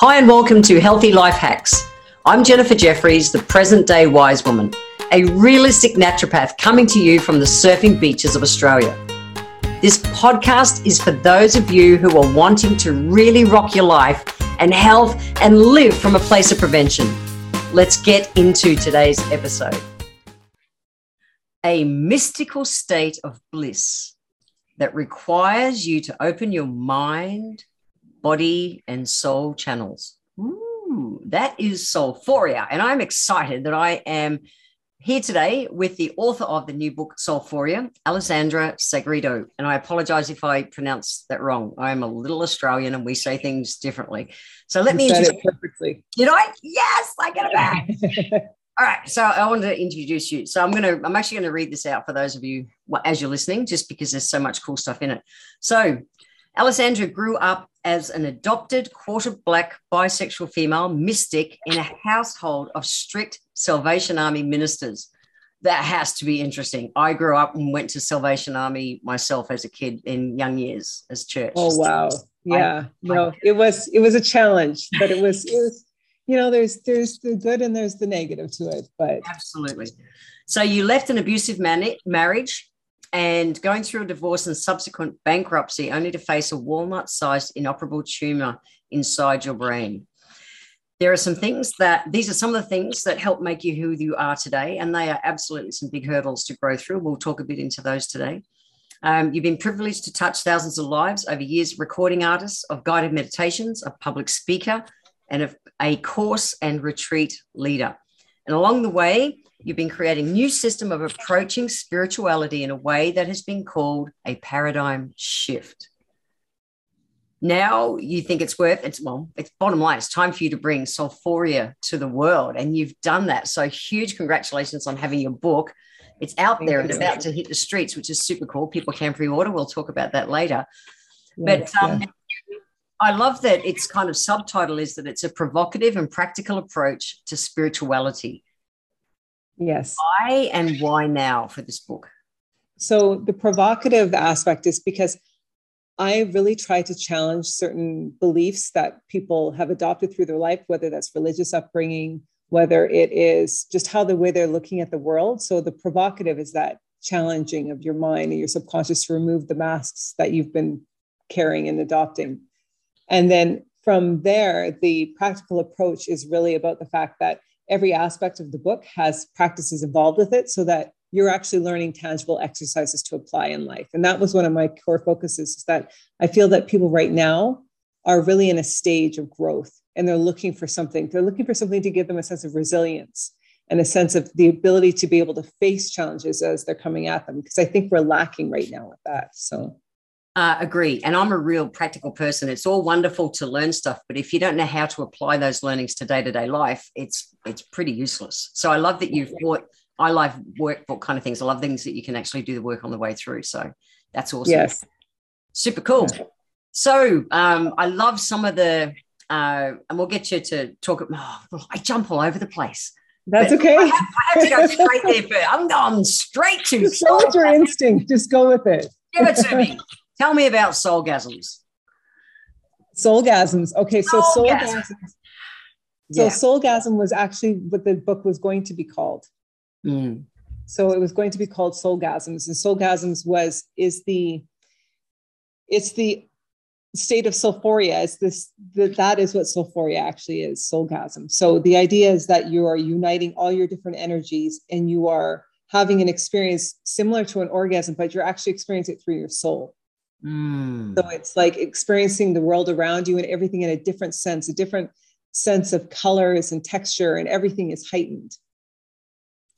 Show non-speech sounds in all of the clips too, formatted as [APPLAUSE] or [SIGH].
Hi, and welcome to Healthy Life Hacks. I'm Jennifer Jeffries, the present day wise woman, a realistic naturopath coming to you from the surfing beaches of Australia. This podcast is for those of you who are wanting to really rock your life and health and live from a place of prevention. Let's get into today's episode. A mystical state of bliss that requires you to open your mind, body and soul channels. Ooh, that is Soulphoria. And I'm excited that I am here today with the author of the new book, Soulphoria, Alessandra Sagredo. And I apologize if I pronounce that wrong. I'm a little Australian and we say things differently. So let you me introduce perfectly. Did I? Yes, I get it back. [LAUGHS] All right, so I wanted to introduce you. So I'm going to, I'm actually going to read this out for those of you as you're listening, just because there's so much cool stuff in it. So Alessandra grew up as an adopted quarter black bisexual female mystic in a household of strict Salvation Army ministers. That has to be interesting. I grew up and went to Salvation Army myself as a kid in young years as church. Oh wow. Yeah. I, no, I, it was it was a challenge, but it was it [LAUGHS] was you know there's there's the good and there's the negative to it, but Absolutely. So you left an abusive man- marriage and going through a divorce and subsequent bankruptcy only to face a walnut sized inoperable tumor inside your brain. There are some things that these are some of the things that help make you who you are today, and they are absolutely some big hurdles to grow through. We'll talk a bit into those today. Um, you've been privileged to touch thousands of lives over years, recording artists of guided meditations, a public speaker, and a, a course and retreat leader. And along the way, You've been creating new system of approaching spirituality in a way that has been called a paradigm shift. Now you think it's worth it's well, it's bottom line, it's time for you to bring Soulphoria to the world. And you've done that. So huge congratulations on having your book. It's out Thank there and about to hit the streets, which is super cool. People can pre-order. We'll talk about that later. Yes, but um, yeah. I love that its kind of subtitle is that it's a provocative and practical approach to spirituality. Yes. Why and why now for this book? So the provocative aspect is because I really try to challenge certain beliefs that people have adopted through their life, whether that's religious upbringing, whether it is just how the way they're looking at the world. So the provocative is that challenging of your mind and your subconscious to remove the masks that you've been carrying and adopting. And then from there, the practical approach is really about the fact that every aspect of the book has practices involved with it so that you're actually learning tangible exercises to apply in life. And that was one of my core focuses is that I feel that people right now are really in a stage of growth and they're looking for something. They're looking for something to give them a sense of resilience and a sense of the ability to be able to face challenges as they're coming at them. Because I think we're lacking right now with that. So uh, agree. And I'm a real practical person. It's all wonderful to learn stuff, but if you don't know how to apply those learnings to day to day life, it's it's pretty useless. So I love that you've bought. I love workbook kind of things. I love things that you can actually do the work on the way through. So that's awesome. Yes, super cool. So um, I love some of the, uh, and we'll get you to talk. Oh, I jump all over the place. That's but okay. I have, I have, to go straight there. But I'm going straight to. Just go with your instinct. Just go with it. Give it to me. Tell me about soulgasms. Soulgasms. Okay, so soulgasms. So yeah. soulgasm was actually what the book was going to be called. Mm. So it was going to be called soulgasms, and soulgasms was is the it's the state of soulphoria. It's this that that is what soulphoria actually is. Soulgasm. So the idea is that you are uniting all your different energies, and you are having an experience similar to an orgasm, but you're actually experiencing it through your soul. Mm. So it's like experiencing the world around you and everything in a different sense, a different sense of colors and texture, and everything is heightened.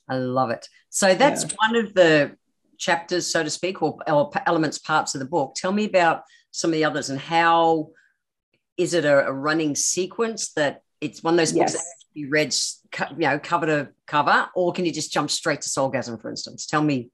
I love it. So that's yeah. one of the chapters, so to speak, or, or, elements, parts of the book. Tell me about some of the others and how is it a, a running sequence that it's one of those books yes. that you read, you know, cover to cover, or can you just jump straight to Soulgasm, for instance? Tell me.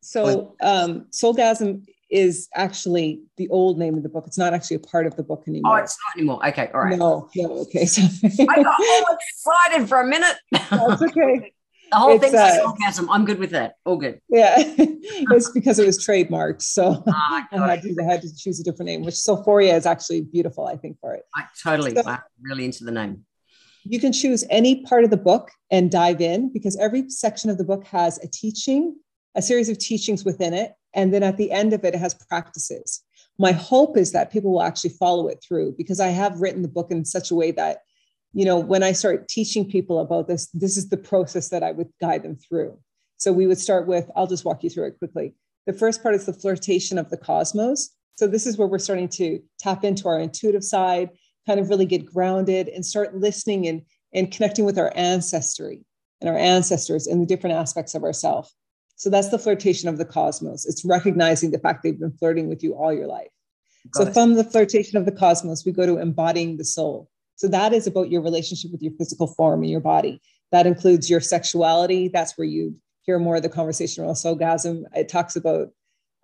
So, um, Soulgasm is actually the old name of the book. It's not actually a part of the book anymore. Oh, it's not anymore. Okay, all right. No, no, okay. I got all excited for a minute. [LAUGHS] That's okay. The whole thing's uh, orgasm. I'm good with that. All good. Yeah, [LAUGHS] it's because it was trademarked, so ah, [LAUGHS] I, had to, I had to choose a different name. Which Soulphoria is actually beautiful, I think, for it. I totally, so, I'm really into the name. You can choose any part of the book and dive in because every section of the book has a teaching, a series of teachings within it, and then at the end of it, it has practices. My hope is that people will actually follow it through because I have written the book in such a way that you know, when I start teaching people about this, this is the process that I would guide them through. So we would start with, I'll just walk you through it quickly. The first part is the flirtation of the cosmos. So this is where we're starting to tap into our intuitive side, kind of really get grounded and start listening and, and connecting with our ancestry and our ancestors and the different aspects of ourself. So that's the flirtation of the cosmos. It's recognizing the fact they've been flirting with you all your life. Got so it. from the flirtation of the cosmos, we go to embodying the soul. So that is about your relationship with your physical form and your body. That includes your sexuality. That's where you hear more of the conversation around orgasm. It talks about,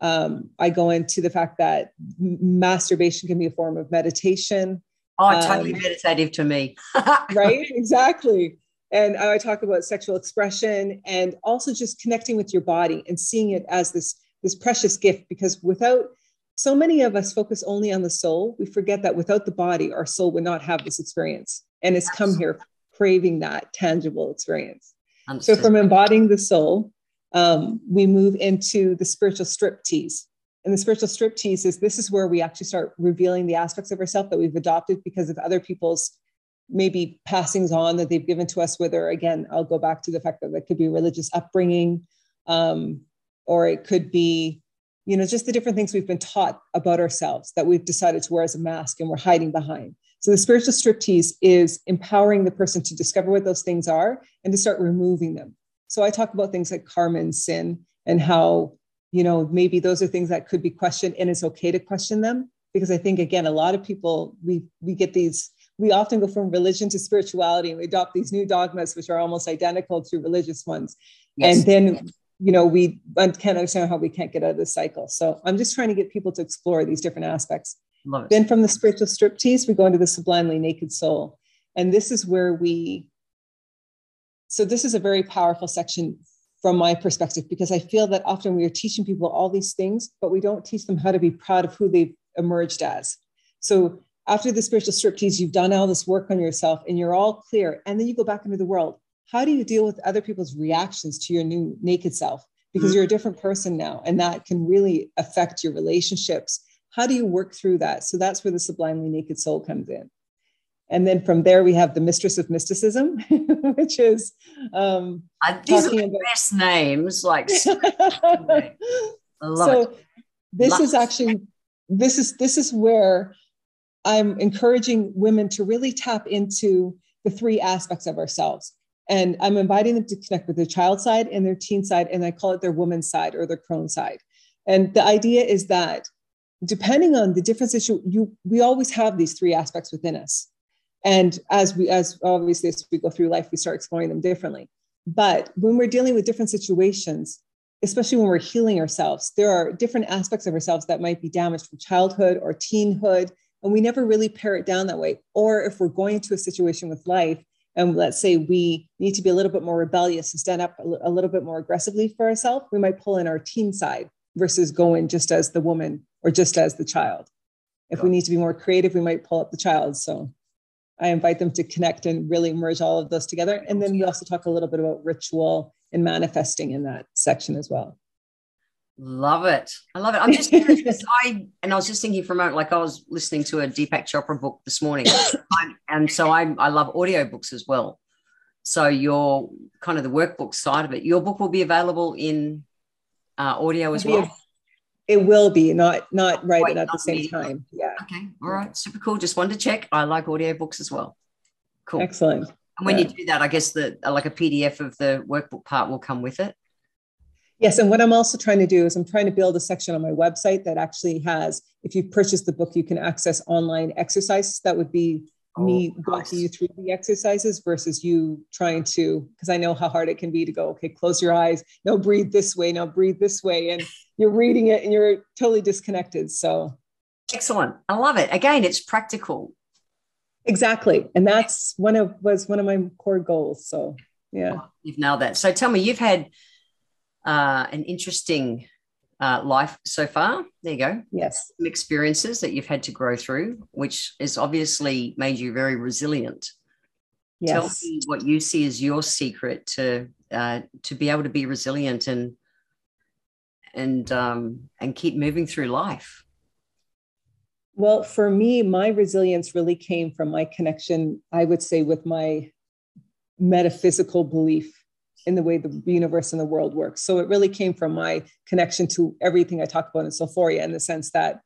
um, I go into the fact that masturbation can be a form of meditation. Oh, totally um, meditative to me. [LAUGHS] right? Exactly. And I talk about sexual expression and also just connecting with your body and seeing it as this, this precious gift because without so many of us focus only on the soul. We forget that without the body, our soul would not have this experience. And it's come here craving that tangible experience. So, from embodying the soul, um, we move into the spiritual striptease. And the spiritual striptease is this is where we actually start revealing the aspects of ourselves that we've adopted because of other people's maybe passings on that they've given to us, whether, again, I'll go back to the fact that that could be religious upbringing, um, or it could be you know, just the different things we've been taught about ourselves that we've decided to wear as a mask and we're hiding behind. So the spiritual striptease is empowering the person to discover what those things are and to start removing them. So I talk about things like karma and sin and how, you know, maybe those are things that could be questioned and it's okay to question them. Because I think again, a lot of people we we get these, we often go from religion to spirituality and we adopt these new dogmas which are almost identical to religious ones. Yes. And then you know, we can't understand how we can't get out of the cycle. So I'm just trying to get people to explore these different aspects. Then from the spiritual striptease, we go into the sublimely naked soul. And this is where we, so this is a very powerful section from my perspective, because I feel that often we are teaching people all these things, but we don't teach them how to be proud of who they've emerged as. So after the spiritual striptease, you've done all this work on yourself and you're all clear. And then you go back into the world how do you deal with other people's reactions to your new naked self? Because mm-hmm. you're a different person now, and that can really affect your relationships. How do you work through that? So that's where the sublimely naked soul comes in. And then from there, we have the mistress of mysticism, [LAUGHS] which is um, uh, these are the about- best names. Like, [LAUGHS] so it. this love is actually this is this is where I'm encouraging women to really tap into the three aspects of ourselves. And I'm inviting them to connect with their child side and their teen side, and I call it their woman side or their crone side. And the idea is that depending on the differences, you, you we always have these three aspects within us. And as we, as obviously as we go through life, we start exploring them differently. But when we're dealing with different situations, especially when we're healing ourselves, there are different aspects of ourselves that might be damaged from childhood or teenhood, and we never really pare it down that way. Or if we're going into a situation with life and let's say we need to be a little bit more rebellious and stand up a little bit more aggressively for ourselves, we might pull in our teen side versus going just as the woman or just as the child. If we need to be more creative, we might pull up the child. So I invite them to connect and really merge all of those together. And then we also talk a little bit about ritual and manifesting in that section as well. Love it. I love it. I'm just curious [LAUGHS] I and I was just thinking for a moment, like I was listening to a Deepak Chopra book this morning. and so I I love audiobooks as well. So your kind of the workbook side of it, your book will be available in uh, audio as well. It will be, not not right Wait, at the same time. Yeah. Okay. All right. Super cool. Just wanted to check. I like audiobooks as well. Cool. Excellent. And when yeah. you do that, I guess the like a PDF of the workbook part will come with it. Yes, and what I'm also trying to do is I'm trying to build a section on my website that actually has, if you purchase the book, you can access online exercises. That would be oh, me nice. walking you through the exercises versus you trying to, because I know how hard it can be to go, okay, close your eyes, no, breathe this way, now breathe this way. And you're reading it and you're totally disconnected. So excellent. I love it. Again, it's practical. Exactly. And that's one of was one of my core goals. So Yeah. Oh, you've nailed that. So tell me, you've had uh, an interesting uh, life so far. There you go. Yes. Some experiences that you've had to grow through, which has obviously made you very resilient. Yes. Tell me what you see as your secret to uh, to be able to be resilient and and um, and keep moving through life. Well, for me, my resilience really came from my connection, I would say, with my metaphysical belief in the way the universe and the world works. So it really came from my connection to everything I talk about in Soulphoria in the sense that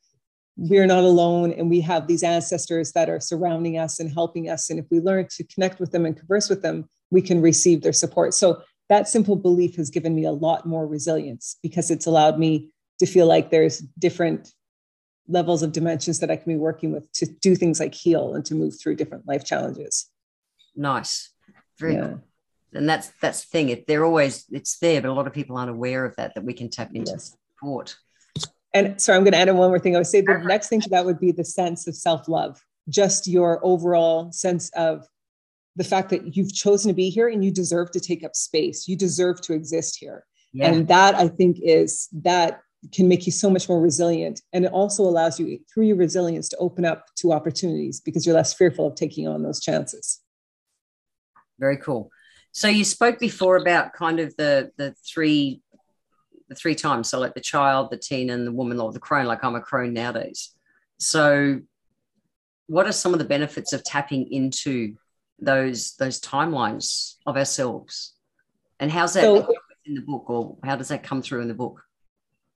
we're not alone and we have these ancestors that are surrounding us and helping us. And if we learn to connect with them and converse with them, we can receive their support. So that simple belief has given me a lot more resilience because it's allowed me to feel like there's different levels of dimensions that I can be working with to do things like heal and to move through different life challenges. Nice. Very yeah. cool. And that's that's the thing. It, they're always it's there, but a lot of people aren't aware of that that we can tap into yes. support. And sorry, I'm going to add in one more thing. I would say the uh-huh. next thing to that would be the sense of self love, just your overall sense of the fact that you've chosen to be here and you deserve to take up space. You deserve to exist here. Yeah. And that I think is that can make you so much more resilient. And it also allows you, through your resilience, to open up to opportunities because you're less fearful of taking on those chances. Very cool. So you spoke before about kind of the the three the three times. So like the child, the teen, and the woman, or the crone. Like I'm a crone nowadays. So, what are some of the benefits of tapping into those those timelines of ourselves, and how's that so, in the book, or how does that come through in the book?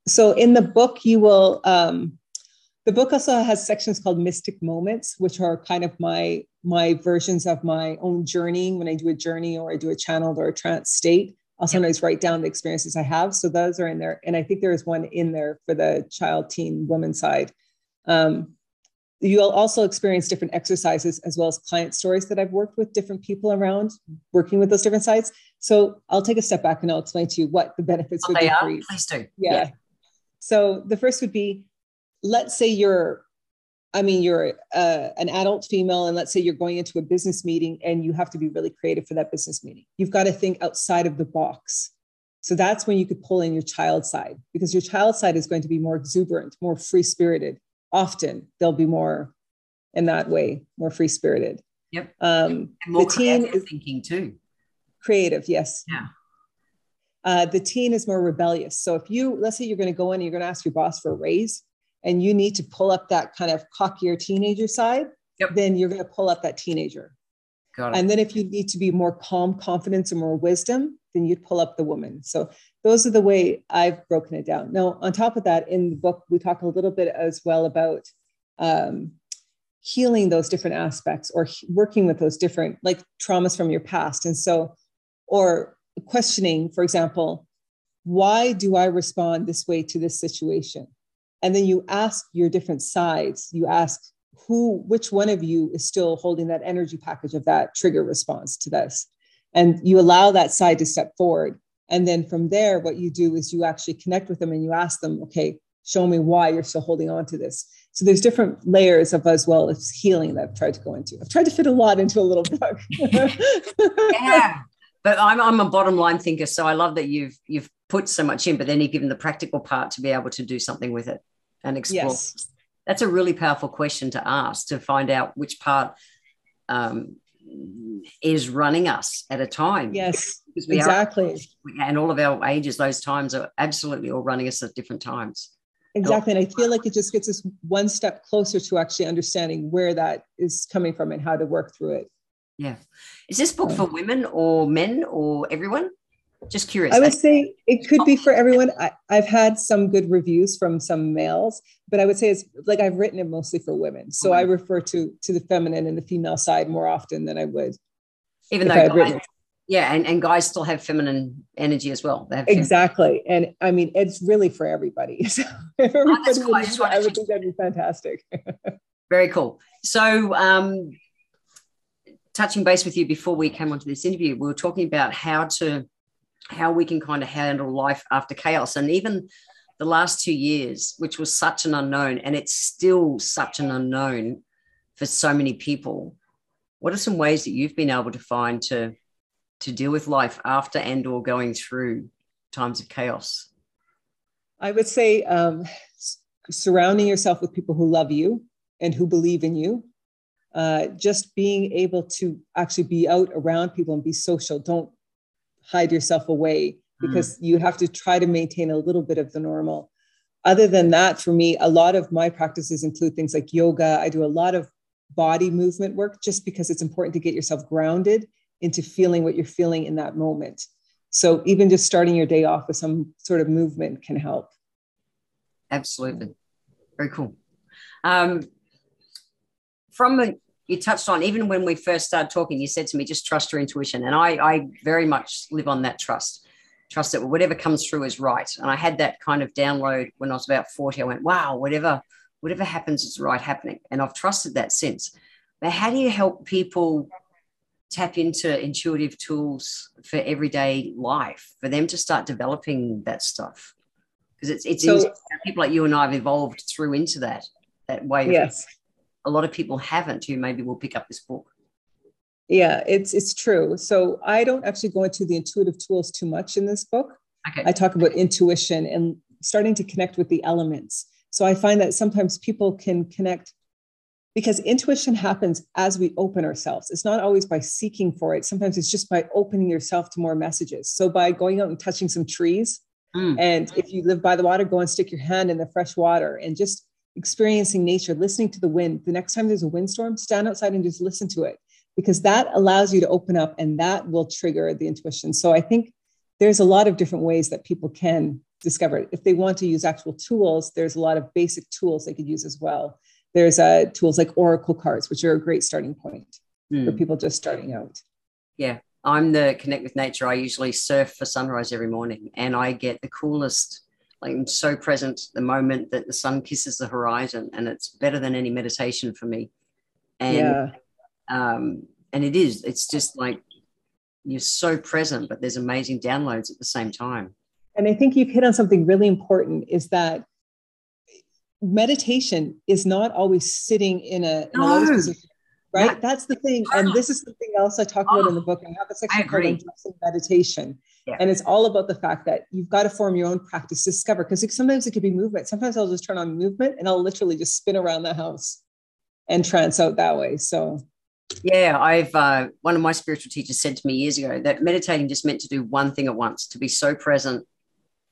So in the book, you will. Um, the book also has sections called mystic moments, which are kind of my my versions of my own journeying when I do a journey or I do a channeled or a trance state. I'll sometimes write down the experiences I have. So those are in there. And I think there is one in there for the child, teen, woman side. Um, you'll also experience different exercises as well as client stories that I've worked with different people around working with those different sites. So I'll take a step back and I'll explain to you what the benefits oh, would be are? for you. Please do. Yeah. yeah. So the first would be, let's say you're I mean, you're uh, an adult female, and let's say you're going into a business meeting and you have to be really creative for that business meeting. You've got to think outside of the box. So that's when you could pull in your child side because your child side is going to be more exuberant, more free spirited. Often they'll be more in that way, more free spirited. Yep. Um, and more the teen is thinking too. Creative, yes. Yeah. Uh, the teen is more rebellious. So if you, let's say you're going to go in and you're going to ask your boss for a raise, and you need to pull up that kind of cockier teenager side, yep. then you're going to pull up that teenager. Got it. And then if you need to be more calm, confidence, and more wisdom, then you'd pull up the woman. So those are the way I've broken it down. Now, on top of that, in the book, we talk a little bit as well about um, healing those different aspects or working with those different like traumas from your past. And so, or questioning, for example, why do I respond this way to this situation? And then you ask your different sides. You ask who which one of you is still holding that energy package of that trigger response to this. And you allow that side to step forward. And then from there what you do is you actually connect with them and you ask them okay show me why you're still holding on to this. So there's different layers of as well as healing that i've tried to go into. I've tried to fit a lot into a little book. [LAUGHS] Yeah but I'm, I'm a bottom line thinker so i love that you've you've put so much in but then you've given the practical part to be able to do something with it and explore? Yes. That's a really powerful question to ask to find out which part um, is running us at a time. Yes, exactly. Are, and all of our ages, those times are absolutely all running us at different times. Exactly. And I feel like it just gets us one step closer to actually understanding where that is coming from and how to work through it. Yeah. Is this book for women or men or everyone? Just curious. I would say it could be for everyone. I, have had some good reviews from some males, but I would say it's like I've written it mostly for women. So mm-hmm. I refer to to the feminine and the female side more often than I would. Even though guys, yeah, and, and guys still have feminine energy as well. exactly. And I mean it's really for everybody. [LAUGHS] So if everybody oh, would, I would think that'd be fantastic. [LAUGHS] Very cool. So um touching base with you before we came onto this interview, we were talking about how to how we can kind of handle life after chaos. And even the last two years, which was such an unknown, and it's still such an unknown for so many people. What are some ways that you've been able to find to to deal with life after and or going through times of chaos? I would say um, surrounding yourself with people who love you and who believe in you. Uh, just being able to actually be out around people and be social. Don't hide yourself away because mm. you have to try to maintain a little bit of the normal. Other than that, for me, a lot of my practices include things like yoga. I do a lot of body movement work just because it's important to get yourself grounded into feeling what you're feeling in that moment. So even just starting your day off with some sort of movement can help. Absolutely. Very cool. Um, from the, you touched on, even when we first started talking, you said to me, just trust your intuition. And I, I very much live on that trust. Trust that whatever comes through is right. And I had that kind of download when I was about 40. I went, wow, whatever, whatever happens is right happening. And I've trusted that since. But how do you help people tap into intuitive tools for everyday life for them to start developing that stuff because it's it's so, people like you and I have evolved through into that that way. Yes, a lot of people haven't who maybe will pick up this book. Yeah, it's it's true. So I don't actually go into the intuitive tools too much in this book. Okay. I talk about intuition and starting to connect with the elements. So I find that sometimes people can connect because intuition happens as we open ourselves. It's not always by seeking for it. Sometimes it's just by opening yourself to more messages. So by going out and touching some trees, mm. and if you live by the water, go and stick your hand in the fresh water and just experiencing nature, listening to the wind. The next time there's a windstorm, stand outside and just listen to it because that allows you to open up and that will trigger the intuition. So I think there's a lot of different ways that people can discover it. If they want to use actual tools, there's a lot of basic tools they could use as well there's uh, tools like oracle cards which are a great starting point mm. for hmm. people just starting out yeah i'm the connect with nature i usually surf for sunrise every morning and i get the coolest like i'm so present the moment that the sun kisses the horizon and it's better than any meditation for me and yeah. um and it is it's just like you're so present but there's amazing downloads at the same time and i think you've hit on something really important is that meditation is not always sitting in a, in no. a position, right? That's the thing. And this is something else I talk about in the book. I have a section called Meditation. Yeah. And it's all about the fact that you've got to form your own practice, discover, because sometimes it could be movement. Sometimes I'll just turn on movement and I'll literally just spin around the house and trance out that way. So yeah, I've uh, one of my spiritual teachers said to me years ago that meditating just meant to do one thing at once, to be so present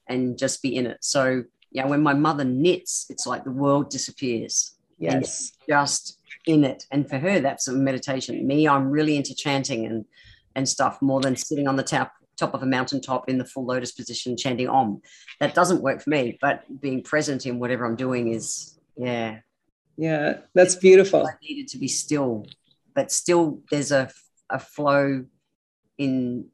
and just be in it. So yeah, when my mother knits, it's like the world disappears. Yes. Just in it. And for her, that's a meditation. Me, I'm really into chanting and and stuff more than sitting on the top top of a mountaintop in the full lotus position chanting om. That doesn't work for me. But being present in whatever I'm doing is yeah. Yeah, that's beautiful. I needed to be still, but still there's a a flow in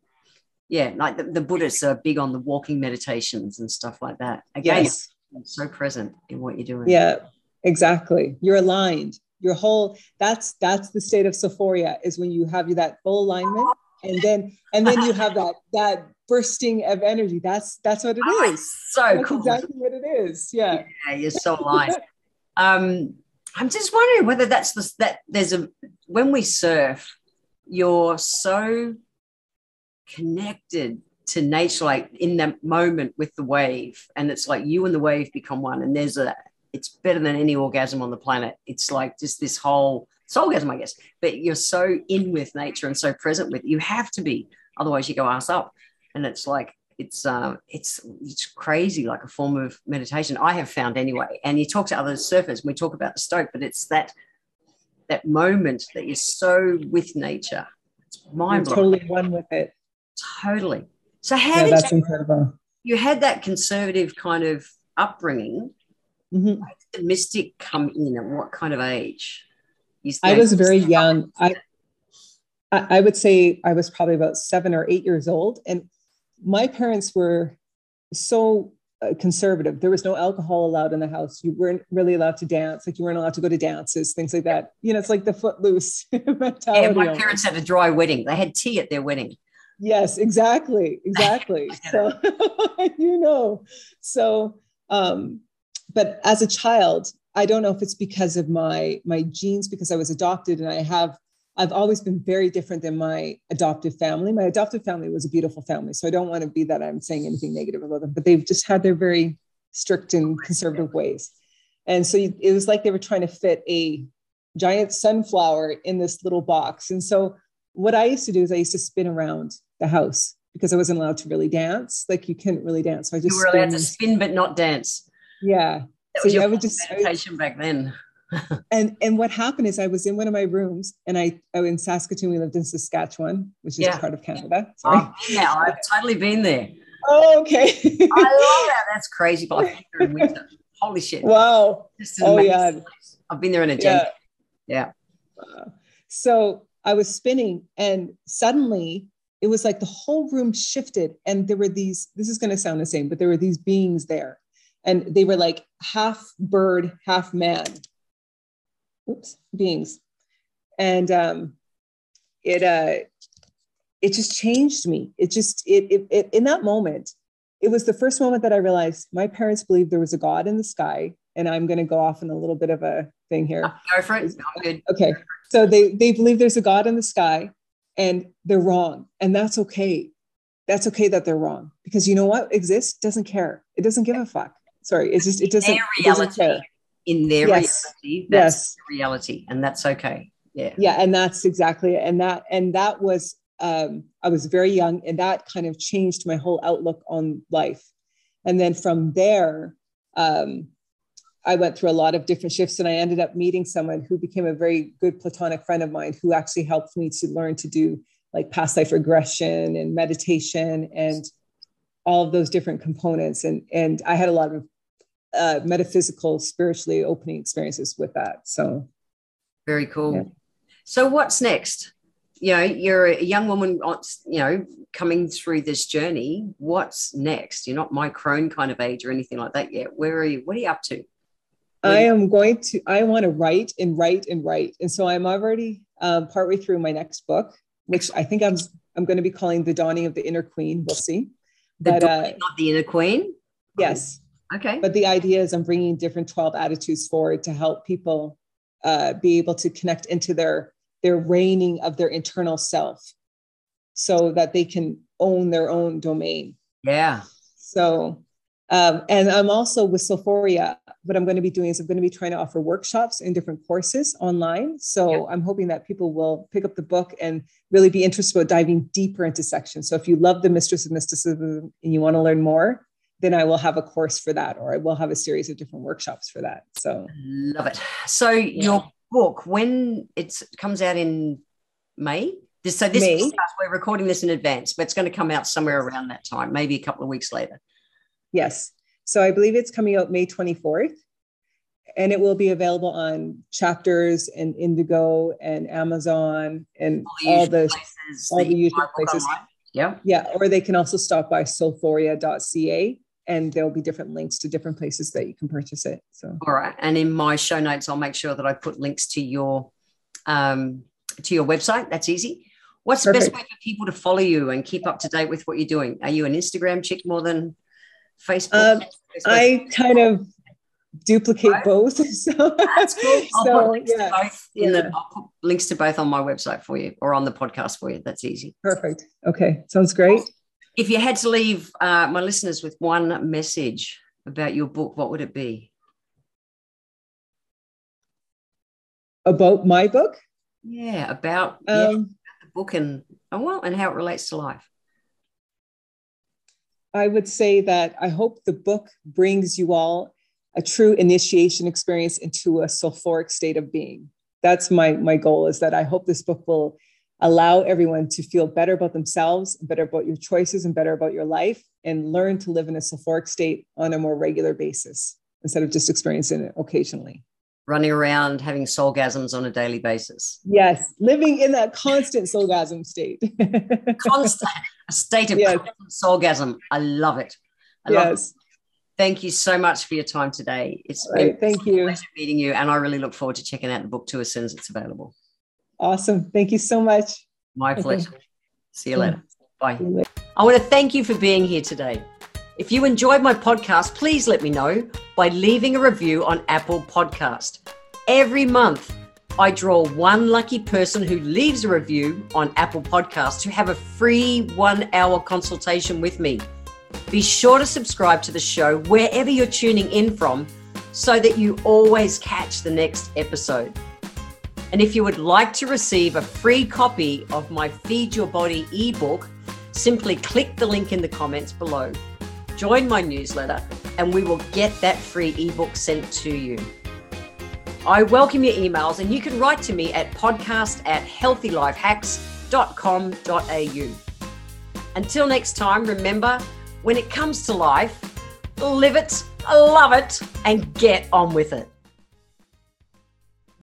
yeah, like the, the, Buddhists are big on the walking meditations and stuff like that. Again, yes. so present in what you're doing. Yeah, exactly. You're aligned. Your whole that's that's the state of Soulphoria is when you have that full alignment, and then and then you have that that bursting of energy. That's that's what it oh, is. So that's cool. exactly what it is. Yeah. Yeah, you're so aligned. um, I'm just wondering whether that's the that there's a when we surf, you're so connected to nature, like in that moment with the wave. And it's like you and the wave become one. And there's a, it's better than any orgasm on the planet. It's like just this whole, it's orgasm, I guess, but you're so in with nature and so present with it. You have to be, otherwise you go ass up. And it's like, it's uh, it's it's crazy, like a form of meditation. I have found anyway. And you talk to other surfers, we talk about the stoke, but it's that that moment that you're so with nature. It's mind blowing. Totally one with it. Totally. So how yeah, did that's you, incredible. You had that conservative kind of upbringing. Mm-hmm. Did the mystic come in at what kind of age? I was very young. I, I would say I was probably about seven or eight years old, and my parents were so uh, conservative. There was no alcohol allowed in the house. You weren't really allowed to dance. Like you weren't allowed to go to dances, things like that. You know, it's like the footloose [LAUGHS] mentality. Yeah, my parents had a dry wedding. They had tea at their wedding. Yes, exactly, exactly. [LAUGHS] so [LAUGHS] you know, so um, but as a child, I don't know if it's because of my my genes, because I was adopted and I have I've always been very different than my adoptive family. My adoptive family was a beautiful family. So I don't want to be that I'm saying anything negative about them, but they've just had their very strict and conservative ways. And so it was like they were trying to fit a giant sunflower in this little box. And so what I used to do is I used to spin around the house because I wasn't allowed to really dance. Like you couldn't really dance. So I just you were allowed to spin but not dance. Yeah. So I would just meditation back then. [LAUGHS] and and what happened is I was in one of my rooms and I, oh, in Saskatoon, we lived in Saskatchewan, which is yeah. part of Canada. Oh, yeah, I've totally been there. Oh, okay. I love that. That's crazy. But in winter. Holy shit. Wow. Oh yeah. Place. I've been there in a day. Yeah. yeah. So I was spinning and suddenly it was like the whole room shifted and there were these, this is going to sound the same, but there were these beings there and they were like half bird, half man oops, beings. And um, it uh, it just changed me. It just it, it, it in that moment, it was the first moment that I realized my parents believed there was a God in the sky. And I'm going to go off in a little bit of a thing here. Go for it. I'm good. Okay. So they they believe there's a God in the sky, and they're wrong, and that's okay. That's okay that they're wrong because you know what exists doesn't care. It doesn't give a fuck. Sorry, it's just it doesn't. Their reality. It doesn't in their yes. reality that's yes. reality and that's okay yeah yeah and that's exactly it and that and that was um i was very young and that kind of changed my whole outlook on life and then from there um I went through a lot of different shifts and I ended up meeting someone who became a very good platonic friend of mine who actually helped me to learn to do like past life regression and meditation and all of those different components. And, and I had a lot of uh, metaphysical, spiritually opening experiences with that. So, very cool. Yeah. So, what's next? You know, you're a young woman, you know, coming through this journey. What's next? You're not my crone kind of age or anything like that yet. Where are you? What are you up to? I am going to, I want to write and write and write. And so I'm already um, partway through my next book, which I think I'm, I'm going to be calling The Dawning of the Inner Queen. We'll see. The but, uh, not the Inner Queen? Yes. Okay. But the idea is I'm bringing different 12 attitudes forward to help people uh, be able to connect into their their reigning of their internal self so that they can own their own domain. Yeah. So, um, and I'm also with Soulphoria. What I'm going to be doing is I'm going to be trying to offer workshops and different courses online. So yeah. I'm hoping that people will pick up the book and really be interested about diving deeper into sections. So if you love the Mistress of Mysticism and you want to learn more, then I will have a course for that, or I will have a series of different workshops for that. So love it. So yeah. your book, when it comes out in May, this, so this May. we're recording this in advance, but it's going to come out somewhere around that time, maybe a couple of weeks later. Yes. So I believe it's coming out May 24th, and it will be available on Chapters and Indigo and Amazon and all, all the places all the usual places. Yeah. Yeah. Or they can also stop by soulphoria.ca and there'll be different links to different places that you can purchase it. So all right. And in my show notes, I'll make sure that I put links to your um to your website. That's easy. What's Perfect. the best way for people to follow you and keep up to date with what you're doing? Are you an Instagram chick more than Facebook? Um, I kind of duplicate right. both. [LAUGHS] So that's cool. I'll so, put links yeah, to both in yeah. the I'll put links to both on my website for you or on the podcast for you. That's easy. Perfect. Okay. Sounds great. If you had to leave uh, my listeners with one message about your book, what would it be? About my book? Yeah, about, um, yeah, the book and, and well, and how it relates to life. I would say that I hope the book brings you all a true initiation experience into a soulphoric state of being. That's my, my goal is that I hope this book will allow everyone to feel better about themselves, better about your choices, and better about your life, and learn to live in a soulphoric state on a more regular basis instead of just experiencing it occasionally. Running around having soulgasms on a daily basis. Yes, living in that constant soulgasm state. [LAUGHS] constant, a state of yes. constant soulgasm. I love it. I yes. It. Thank you so much for your time today. It's right, been thank you. meeting you, and I really look forward to checking out the book too as soon as it's available. Awesome. Thank you so much. My pleasure. Okay. See you later. Bye. You later. I want to thank you for being here today. If you enjoyed my podcast, please let me know by leaving a review on Apple Podcast. Every month, I draw one lucky person who leaves a review on Apple Podcasts to have a free one hour consultation with me. Be sure to subscribe to the show wherever you're tuning in from so that you always catch the next episode. And if you would like to receive a free copy of my Feed Your Body ebook, simply click the link in the comments below. Join my newsletter and we will get that free ebook sent to you. I welcome your emails and you can write to me at podcast at healthylifehacks.com.au. Until next time, remember when it comes to life, live it, love it, and get on with it.